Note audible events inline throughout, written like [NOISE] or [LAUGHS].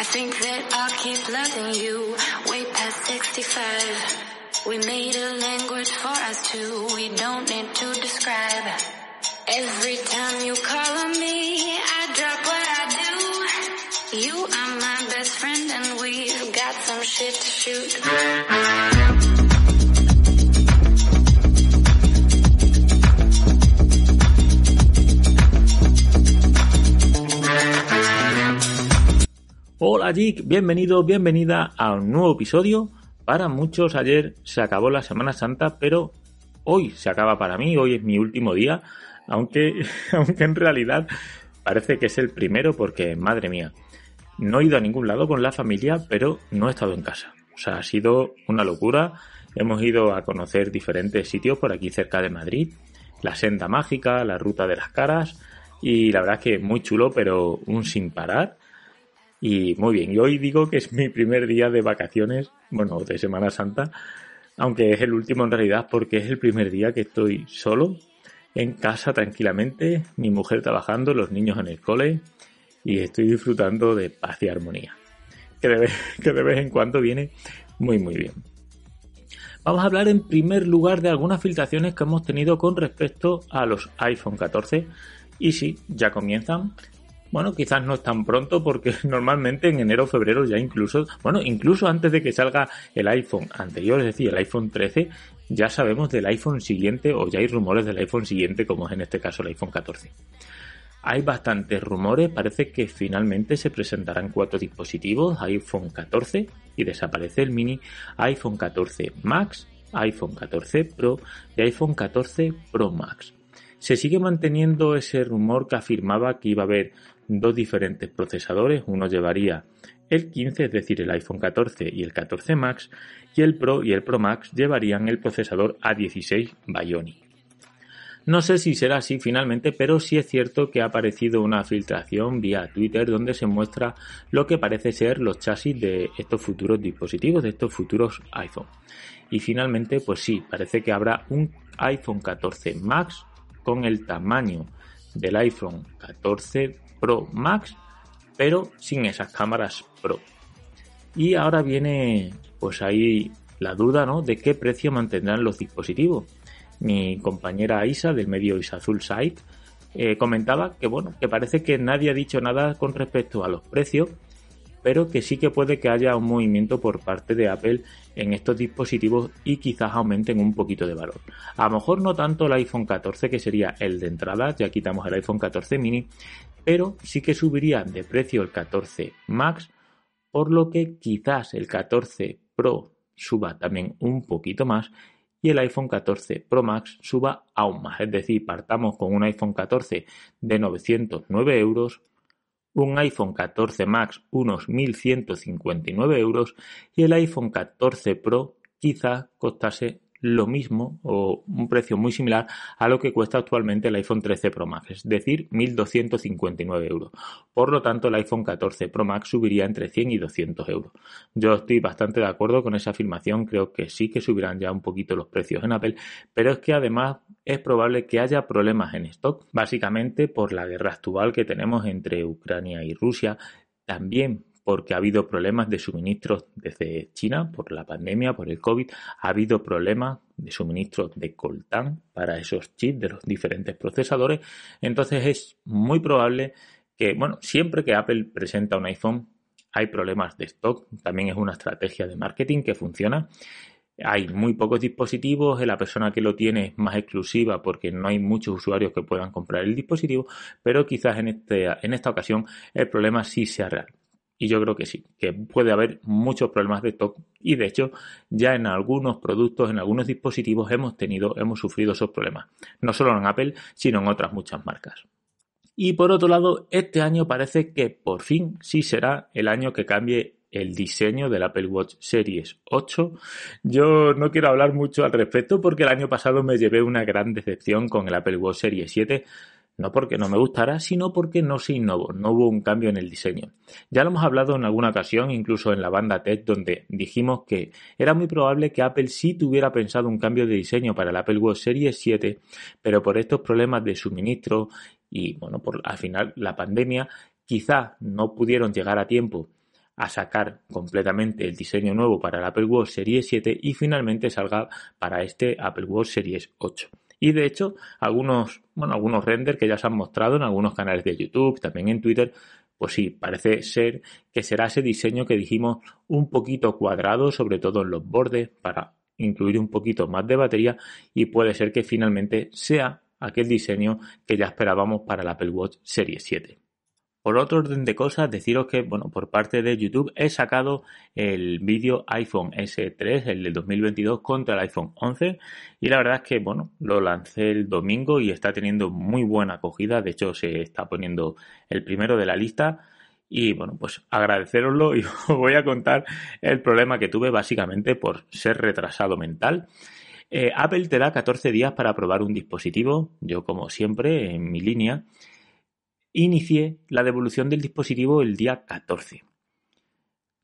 I think that I'll keep loving you way past 65. We made a language for us two, we don't need to describe. Every time you call on me, I drop what I do. You are my best friend and we've got some shit to shoot. Hola Jig, bienvenido, bienvenida a un nuevo episodio. Para muchos ayer se acabó la Semana Santa, pero hoy se acaba para mí, hoy es mi último día, aunque, [LAUGHS] aunque en realidad parece que es el primero porque, madre mía, no he ido a ningún lado con la familia, pero no he estado en casa. O sea, ha sido una locura. Hemos ido a conocer diferentes sitios por aquí cerca de Madrid, la senda mágica, la ruta de las caras, y la verdad es que muy chulo, pero un sin parar. Y muy bien, y hoy digo que es mi primer día de vacaciones, bueno, de Semana Santa, aunque es el último en realidad porque es el primer día que estoy solo, en casa tranquilamente, mi mujer trabajando, los niños en el cole, y estoy disfrutando de paz y armonía, que de vez, [LAUGHS] que de vez en cuando viene muy muy bien. Vamos a hablar en primer lugar de algunas filtraciones que hemos tenido con respecto a los iPhone 14. Y sí, ya comienzan. Bueno, quizás no es tan pronto porque [LAUGHS] normalmente en enero o febrero ya incluso, bueno, incluso antes de que salga el iPhone anterior, es decir, el iPhone 13, ya sabemos del iPhone siguiente o ya hay rumores del iPhone siguiente como es en este caso el iPhone 14. Hay bastantes rumores, parece que finalmente se presentarán cuatro dispositivos, iPhone 14 y desaparece el mini, iPhone 14 Max, iPhone 14 Pro y iPhone 14 Pro Max. Se sigue manteniendo ese rumor que afirmaba que iba a haber dos diferentes procesadores, uno llevaría el 15, es decir, el iPhone 14 y el 14 Max, y el Pro y el Pro Max llevarían el procesador A16 Bionic. No sé si será así finalmente, pero sí es cierto que ha aparecido una filtración vía Twitter donde se muestra lo que parece ser los chasis de estos futuros dispositivos, de estos futuros iPhone. Y finalmente, pues sí, parece que habrá un iPhone 14 Max con el tamaño del iPhone 14 Pro Max, pero sin esas cámaras Pro. Y ahora viene pues ahí la duda, ¿no? De qué precio mantendrán los dispositivos. Mi compañera Isa del medio Isazul Site eh, comentaba que bueno, que parece que nadie ha dicho nada con respecto a los precios, pero que sí que puede que haya un movimiento por parte de Apple en estos dispositivos y quizás aumenten un poquito de valor. A lo mejor no tanto el iPhone 14 que sería el de entrada, ya quitamos el iPhone 14 mini, pero sí que subiría de precio el 14 Max, por lo que quizás el 14 Pro suba también un poquito más y el iPhone 14 Pro Max suba aún más. Es decir, partamos con un iPhone 14 de 909 euros, un iPhone 14 Max unos 1159 euros y el iPhone 14 Pro quizás costase lo mismo o un precio muy similar a lo que cuesta actualmente el iPhone 13 Pro Max, es decir, 1.259 euros. Por lo tanto, el iPhone 14 Pro Max subiría entre 100 y 200 euros. Yo estoy bastante de acuerdo con esa afirmación, creo que sí que subirán ya un poquito los precios en Apple, pero es que además es probable que haya problemas en stock, básicamente por la guerra actual que tenemos entre Ucrania y Rusia, también porque ha habido problemas de suministros desde China por la pandemia, por el COVID, ha habido problemas de suministro de coltán para esos chips de los diferentes procesadores, entonces es muy probable que, bueno, siempre que Apple presenta un iPhone hay problemas de stock, también es una estrategia de marketing que funciona. Hay muy pocos dispositivos, la persona que lo tiene es más exclusiva porque no hay muchos usuarios que puedan comprar el dispositivo, pero quizás en, este, en esta ocasión el problema sí sea real. Y yo creo que sí, que puede haber muchos problemas de stock y de hecho ya en algunos productos, en algunos dispositivos hemos tenido, hemos sufrido esos problemas. No solo en Apple, sino en otras muchas marcas. Y por otro lado, este año parece que por fin sí será el año que cambie el diseño del Apple Watch Series 8. Yo no quiero hablar mucho al respecto porque el año pasado me llevé una gran decepción con el Apple Watch Series 7 no porque no me gustara, sino porque no se innovó, no hubo un cambio en el diseño. Ya lo hemos hablado en alguna ocasión, incluso en la banda TED, donde dijimos que era muy probable que Apple sí tuviera pensado un cambio de diseño para el Apple Watch Series 7, pero por estos problemas de suministro y, bueno, por al final la pandemia, quizá no pudieron llegar a tiempo a sacar completamente el diseño nuevo para el Apple Watch Series 7 y finalmente salga para este Apple Watch Series 8. Y de hecho, algunos, bueno, algunos renders que ya se han mostrado en algunos canales de YouTube, también en Twitter, pues sí, parece ser que será ese diseño que dijimos un poquito cuadrado, sobre todo en los bordes, para incluir un poquito más de batería y puede ser que finalmente sea aquel diseño que ya esperábamos para el Apple Watch Series 7. Por otro orden de cosas, deciros que, bueno, por parte de YouTube he sacado el vídeo iPhone S3, el del 2022, contra el iPhone 11. Y la verdad es que, bueno, lo lancé el domingo y está teniendo muy buena acogida. De hecho, se está poniendo el primero de la lista. Y bueno, pues agradeceroslo y [LAUGHS] os voy a contar el problema que tuve básicamente por ser retrasado mental. Eh, Apple te da 14 días para probar un dispositivo. Yo, como siempre, en mi línea Inicié la devolución del dispositivo el día 14.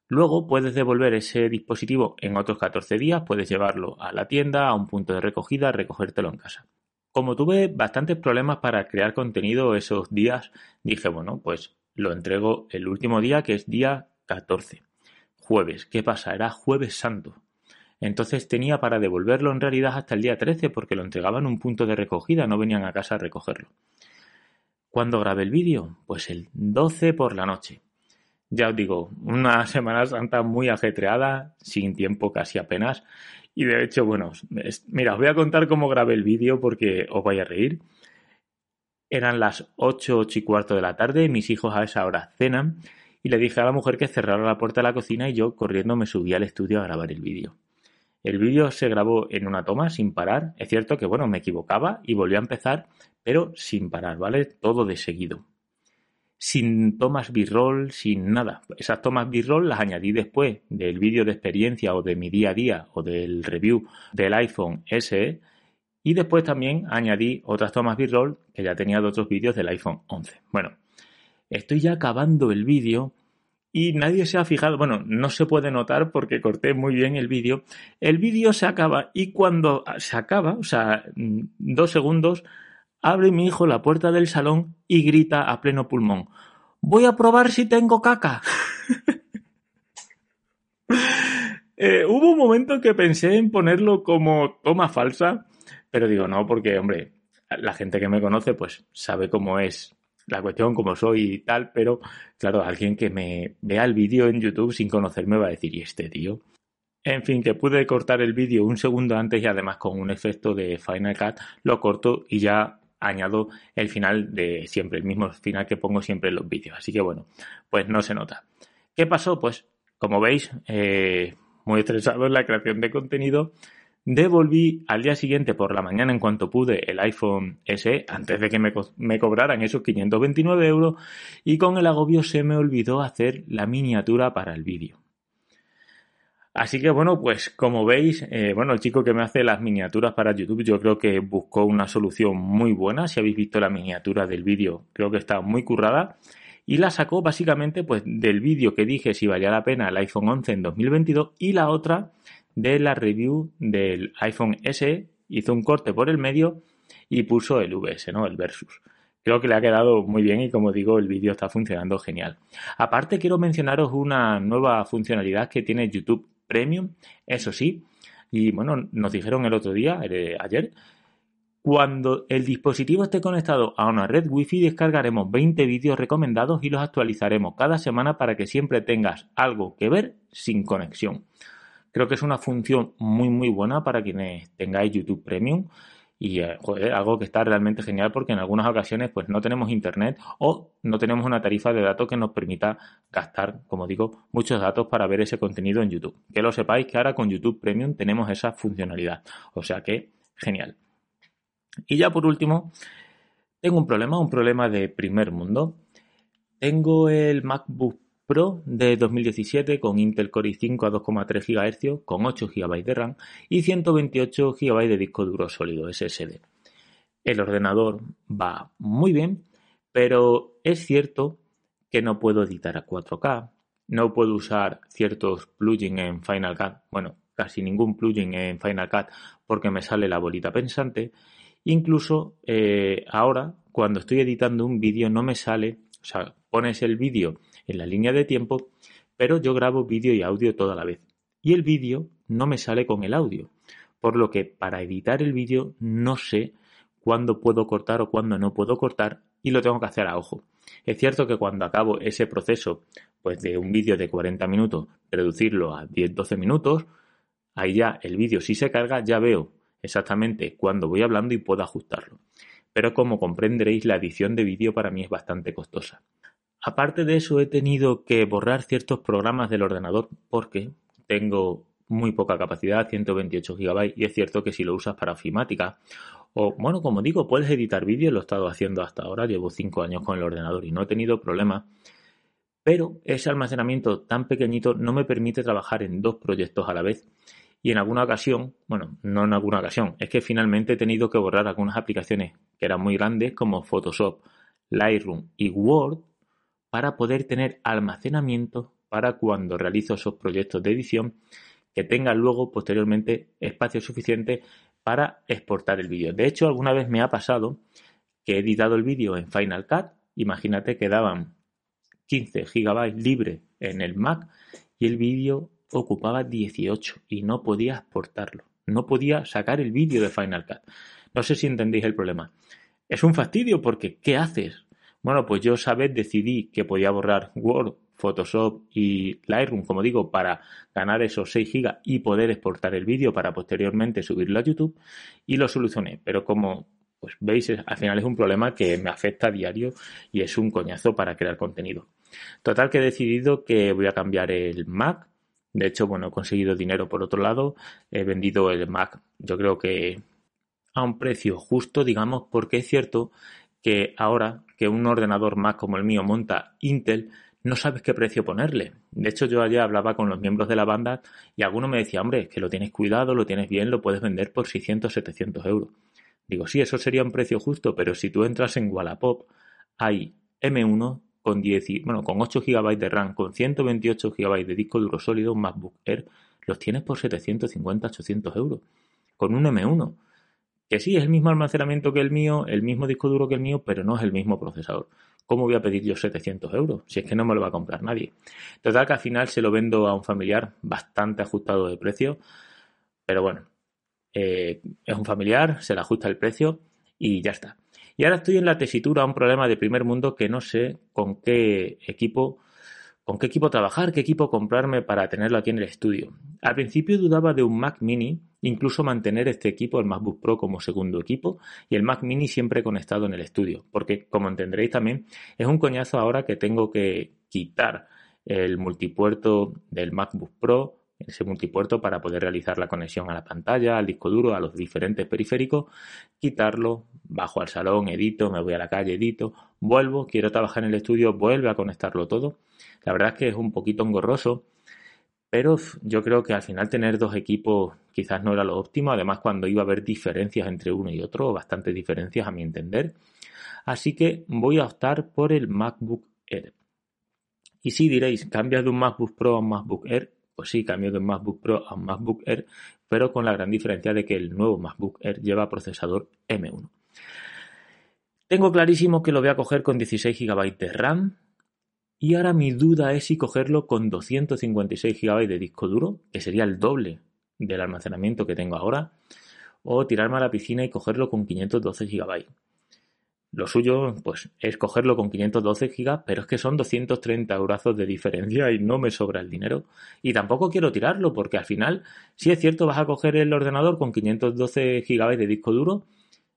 Luego puedes devolver ese dispositivo en otros 14 días, puedes llevarlo a la tienda, a un punto de recogida, recogértelo en casa. Como tuve bastantes problemas para crear contenido esos días, dije, bueno, pues lo entrego el último día, que es día 14. Jueves. ¿Qué pasa? Era jueves santo. Entonces tenía para devolverlo en realidad hasta el día 13 porque lo entregaban en un punto de recogida, no venían a casa a recogerlo. ¿Cuándo grabé el vídeo? Pues el 12 por la noche. Ya os digo, una [LAUGHS] Semana Santa muy ajetreada, sin tiempo casi apenas. Y de hecho, bueno, mira, os voy a contar cómo grabé el vídeo porque os vais a reír. Eran las 8, 8 y cuarto de la tarde, mis hijos a esa hora cenan y le dije a la mujer que cerrara la puerta de la cocina y yo corriendo me subí al estudio a grabar el vídeo. El vídeo se grabó en una toma sin parar. Es cierto que, bueno, me equivocaba y volví a empezar, pero sin parar, ¿vale? Todo de seguido. Sin tomas b-roll, sin nada. Esas tomas b-roll las añadí después del vídeo de experiencia o de mi día a día o del review del iPhone SE. Y después también añadí otras tomas b-roll que ya tenía de otros vídeos del iPhone 11. Bueno, estoy ya acabando el vídeo y nadie se ha fijado, bueno, no se puede notar porque corté muy bien el vídeo. El vídeo se acaba y cuando se acaba, o sea, dos segundos, abre mi hijo la puerta del salón y grita a pleno pulmón, voy a probar si tengo caca. [LAUGHS] Eh, hubo un momento que pensé en ponerlo como toma falsa, pero digo no, porque, hombre, la gente que me conoce pues sabe cómo es la cuestión como soy y tal, pero claro, alguien que me vea el vídeo en YouTube sin conocerme va a decir, ¿y este tío? En fin, que pude cortar el vídeo un segundo antes y además con un efecto de Final Cut lo corto y ya añado el final de siempre, el mismo final que pongo siempre en los vídeos. Así que bueno, pues no se nota. ¿Qué pasó? Pues como veis, eh, muy estresado en la creación de contenido Devolví al día siguiente por la mañana en cuanto pude el iPhone SE antes de que me, cobraran esos 529 euros y con el agobio se me olvidó hacer la miniatura para el vídeo. Así que bueno, pues como veis, eh, bueno, el chico que me hace las miniaturas para YouTube yo creo que buscó una solución muy buena. Si habéis visto la miniatura del vídeo, creo que está muy currada. Y la sacó básicamente pues del vídeo que dije si valía la pena el iPhone 11 en 2022 y la otra de la review del iPhone SE, hizo un corte por el medio y puso el VS, ¿no? El versus. Creo que le ha quedado muy bien y como digo, el vídeo está funcionando genial. Aparte quiero mencionaros una nueva funcionalidad que tiene YouTube Premium, eso sí, y bueno, nos dijeron el otro día, eh, ayer, cuando el dispositivo esté conectado a una red Wi-Fi descargaremos 20 vídeos recomendados y los actualizaremos cada semana para que siempre tengas algo que ver sin conexión. Creo que es una función muy muy buena para quienes tengáis YouTube Premium y eh, algo que está realmente genial porque en algunas ocasiones pues no tenemos internet o no tenemos una tarifa de datos que nos permita gastar, como digo, muchos datos para ver ese contenido en YouTube. Que lo sepáis que ahora con YouTube Premium tenemos esa funcionalidad. O sea que genial. Y ya por último, tengo un problema, un problema de primer mundo. Tengo el MacBook Pro de 2017 con Intel Core i5 a 2,3 GHz con 8 GB de RAM y 128 GB de disco duro sólido SSD. El ordenador va muy bien, pero es cierto que no puedo editar a 4K, no puedo usar ciertos plugins en Final Cut, bueno, casi ningún plugin en Final Cut porque me sale la bolita pensante. Incluso eh, ahora, cuando estoy editando un vídeo, no me sale, o sea, pones el vídeo en la línea de tiempo, pero yo grabo vídeo y audio toda la vez. Y el vídeo no me sale con el audio. Por lo que para editar el vídeo no sé cuándo puedo cortar o cuándo no puedo cortar y lo tengo que hacer a ojo. Es cierto que cuando acabo ese proceso pues de un vídeo de 40 minutos, reducirlo a 10-12 minutos, ahí ya el vídeo si se carga ya veo exactamente cuándo voy hablando y puedo ajustarlo. Pero como comprenderéis la edición de vídeo para mí es bastante costosa. Aparte de eso he tenido que borrar ciertos programas del ordenador porque tengo muy poca capacidad, 128 GB, y es cierto que si lo usas para ofimática o, bueno, como digo, puedes editar vídeos, lo he estado haciendo hasta ahora, llevo 5 años con el ordenador y no he tenido problemas. Pero ese almacenamiento tan pequeñito no me permite trabajar en dos proyectos a la vez. Y en alguna ocasión, bueno, no en alguna ocasión, es que finalmente he tenido que borrar algunas aplicaciones que eran muy grandes como Photoshop, Lightroom y Word para poder tener almacenamiento para cuando realizo esos proyectos de edición que tengan luego posteriormente espacio suficiente para exportar el vídeo. De hecho, alguna vez me ha pasado que he editado el vídeo en Final Cut, imagínate que daban 15 GB libre en el Mac y el vídeo ocupaba 18 y no podía exportarlo. No podía sacar el vídeo de Final Cut. No sé si entendéis el problema. Es un fastidio porque ¿qué haces? Bueno, pues yo sabes decidí que podía borrar Word, Photoshop y Lightroom, como digo, para ganar esos 6 GB y poder exportar el vídeo para posteriormente subirlo a YouTube y lo solucioné. Pero como pues veis, al final es un problema que me afecta a diario y es un coñazo para crear contenido. Total que he decidido que voy a cambiar el Mac. De hecho, bueno, he conseguido dinero por otro lado. He vendido el Mac, yo creo que a un precio justo, digamos, porque es cierto que ahora que un ordenador Mac como el mío monta Intel, no sabes qué precio ponerle. De hecho, yo ayer hablaba con los miembros de la banda y alguno me decía, hombre, que lo tienes cuidado, lo tienes bien, lo puedes vender por 600, 700 euros. Digo, sí, eso sería un precio justo, pero si tú entras en Wallapop, hay M1 con, 10, bueno, con 8 GB de RAM, con 128 GB de disco duro sólido, un MacBook Air, los tienes por 750, 800 euros. Con un M1. Que sí, es el mismo almacenamiento que el mío, el mismo disco duro que el mío, pero no es el mismo procesador. ¿Cómo voy a pedir yo 700 euros? Si es que no me lo va a comprar nadie. Total que al final se lo vendo a un familiar bastante ajustado de precio. Pero bueno, eh, es un familiar, se le ajusta el precio y ya está. Y ahora estoy en la tesitura, un problema de primer mundo que no sé con qué equipo con qué equipo trabajar, qué equipo comprarme para tenerlo aquí en el estudio. Al principio dudaba de un Mac mini, incluso mantener este equipo, el MacBook Pro, como segundo equipo y el Mac mini siempre conectado en el estudio, porque como entenderéis también, es un coñazo ahora que tengo que quitar el multipuerto del MacBook Pro, ese multipuerto para poder realizar la conexión a la pantalla, al disco duro, a los diferentes periféricos, quitarlo, bajo al salón, edito, me voy a la calle, edito, vuelvo, quiero trabajar en el estudio, vuelve a conectarlo todo. La verdad es que es un poquito engorroso, pero yo creo que al final tener dos equipos quizás no era lo óptimo, además cuando iba a haber diferencias entre uno y otro, bastantes diferencias a mi entender. Así que voy a optar por el MacBook Air. Y si diréis, cambias de un MacBook Pro a un MacBook Air, pues sí, cambio de MacBook Pro a un MacBook Air, pero con la gran diferencia de que el nuevo MacBook Air lleva procesador M1. Tengo clarísimo que lo voy a coger con 16 GB de RAM y ahora mi duda es si cogerlo con 256 GB de disco duro, que sería el doble del almacenamiento que tengo ahora, o tirarme a la piscina y cogerlo con 512 GB. Lo suyo, pues, es cogerlo con 512 GB, pero es que son 230 euros de diferencia y no me sobra el dinero. Y tampoco quiero tirarlo, porque al final, si es cierto, vas a coger el ordenador con 512 GB de disco duro,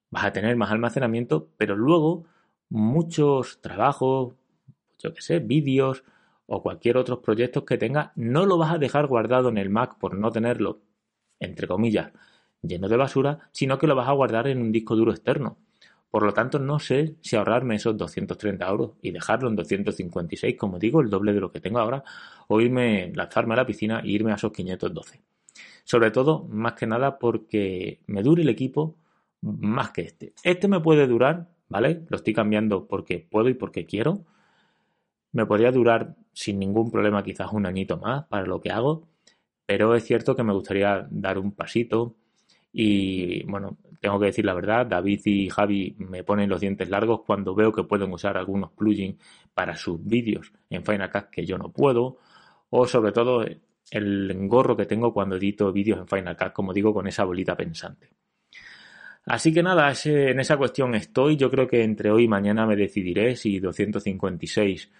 vas a tener más almacenamiento, pero luego muchos trabajos, yo que sé, vídeos o cualquier otro proyecto que tengas, no lo vas a dejar guardado en el Mac por no tenerlo, entre comillas, lleno de basura, sino que lo vas a guardar en un disco duro externo Por lo tanto, no sé si ahorrarme esos 230 euros y dejarlo en 256, como digo, el doble de lo que tengo ahora, o irme, lanzarme a la piscina e irme a esos 512. Sobre todo, más que nada, porque me dure el equipo más que este. Este me puede durar, ¿vale? Lo estoy cambiando porque puedo y porque quiero. Me podría durar sin ningún problema quizás un añito más para lo que hago, pero es cierto que me gustaría dar un pasito y bueno, tengo que decir la verdad, David y Javi me ponen los dientes largos cuando veo que pueden usar algunos plugins para sus vídeos en Final Cut que yo no puedo, o sobre todo el engorro que tengo cuando edito vídeos en Final Cut, como digo, con esa bolita pensante. Así que nada, en esa cuestión estoy. Yo creo que entre hoy y mañana me decidiré si 256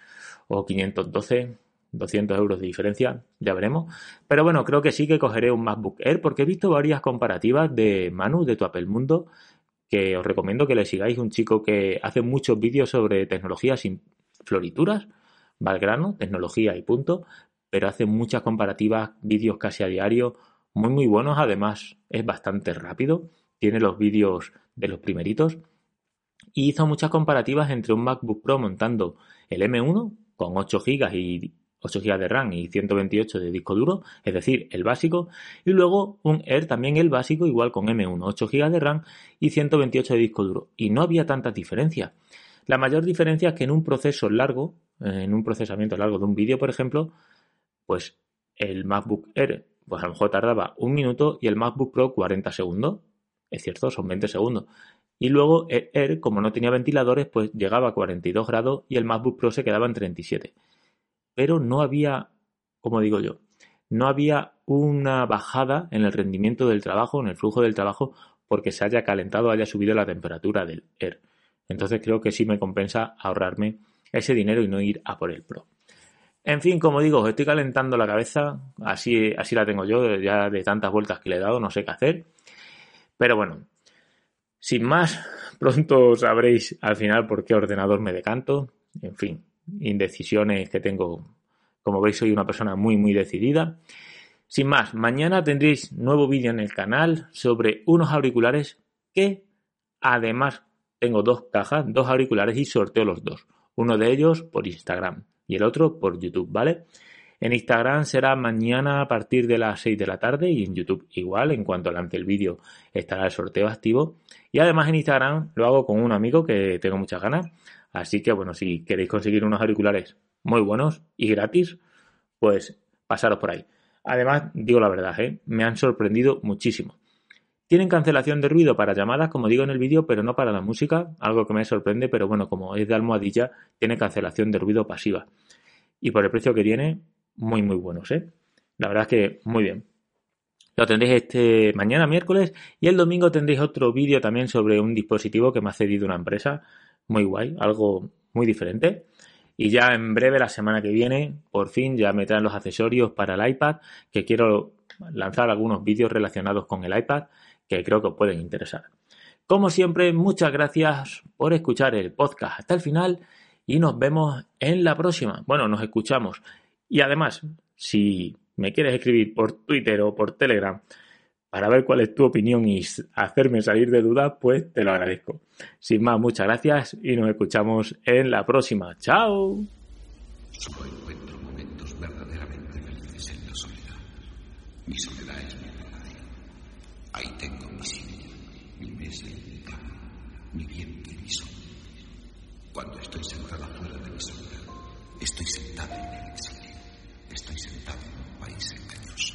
o 512 200 euros de diferencia, ya veremos. Pero bueno, creo que sí que cogeré un MacBook Air porque he visto varias comparativas de Manu de Tu Apple Mundo que os recomiendo que le sigáis. Un chico que hace muchos vídeos sobre tecnología sin florituras, valgrano, tecnología y punto, pero hace muchas comparativas, vídeos casi a diario, muy muy buenos. Además, es bastante rápido, tiene los vídeos de los primeritos y hizo muchas comparativas entre un MacBook Pro montando el M1 con 8 GB y 8 GB de RAM y 128 de disco duro, es decir, el básico, y luego un Air también el básico igual con M1, 8 GB de RAM y 128 de disco duro. Y no había tantas diferencias. La mayor diferencia es que en un proceso largo, en un procesamiento largo de un vídeo, por ejemplo, pues el MacBook Air, pues a lo mejor tardaba un minuto y el MacBook Pro 40 segundos. Es cierto, son 20 segundos. Y luego el Air, como no tenía ventiladores, pues llegaba a 42 grados y el MacBook Pro se quedaba en 37 pero no había, como digo yo, no había una bajada en el rendimiento del trabajo, en el flujo del trabajo, porque se haya calentado, haya subido la temperatura del Air. Entonces creo que sí me compensa ahorrarme ese dinero y no ir a por el Pro. En fin, como digo, estoy calentando la cabeza, así, así la tengo yo, ya de tantas vueltas que le he dado, no sé qué hacer. Pero bueno, sin más, [LAUGHS] pronto sabréis al final por qué ordenador me decanto. En fin, indecisiones que tengo. Como veis, soy una persona muy, muy decidida. Sin más, mañana tendréis nuevo vídeo en el canal sobre unos auriculares que además tengo dos cajas, dos auriculares y sorteo los dos. Uno de ellos por Instagram y el otro por YouTube, ¿vale? En Instagram será mañana a partir de las 6 de la tarde y en YouTube igual, en cuanto lance el vídeo estará el sorteo activo. Y además en Instagram lo hago con un amigo que tengo muchas ganas. Así que bueno, si queréis conseguir unos auriculares muy buenos y gratis, pues pasaros por ahí. Además, digo la verdad, ¿eh? me han sorprendido muchísimo. Tienen cancelación de ruido para llamadas, como digo en el vídeo, pero no para la música, algo que me sorprende, pero bueno, como es de almohadilla, tiene cancelación de ruido pasiva. Y por el precio que tiene, muy muy buenos, ¿eh? La verdad es que muy bien. Lo tendréis este mañana miércoles y el domingo tendréis otro vídeo también sobre un dispositivo que me ha cedido una empresa muy guay, algo muy diferente. Y ya en breve, la semana que viene, por fin ya me traen los accesorios para el iPad, que quiero lanzar algunos vídeos relacionados con el iPad que creo que os pueden interesar. Como siempre, muchas gracias por escuchar el podcast hasta el final y nos vemos en la próxima. Bueno, nos escuchamos. Y además, si me quieres escribir por Twitter o por Telegram para ver cuál es tu opinión y hacerme salir de dudas, pues te lo agradezco. Sin más, muchas gracias y nos escuchamos en la próxima. ¡Chao! Solo encuentro momentos verdaderamente felices en la soledad. Mi soledad es mi verdadera. Ahí tengo mi silla, mi mesa y mi cama, mi viento y mi sol. Cuando estoy sentada fuera de mi sombra, estoy sentada en el exilio. Estoy sentada en país engañoso.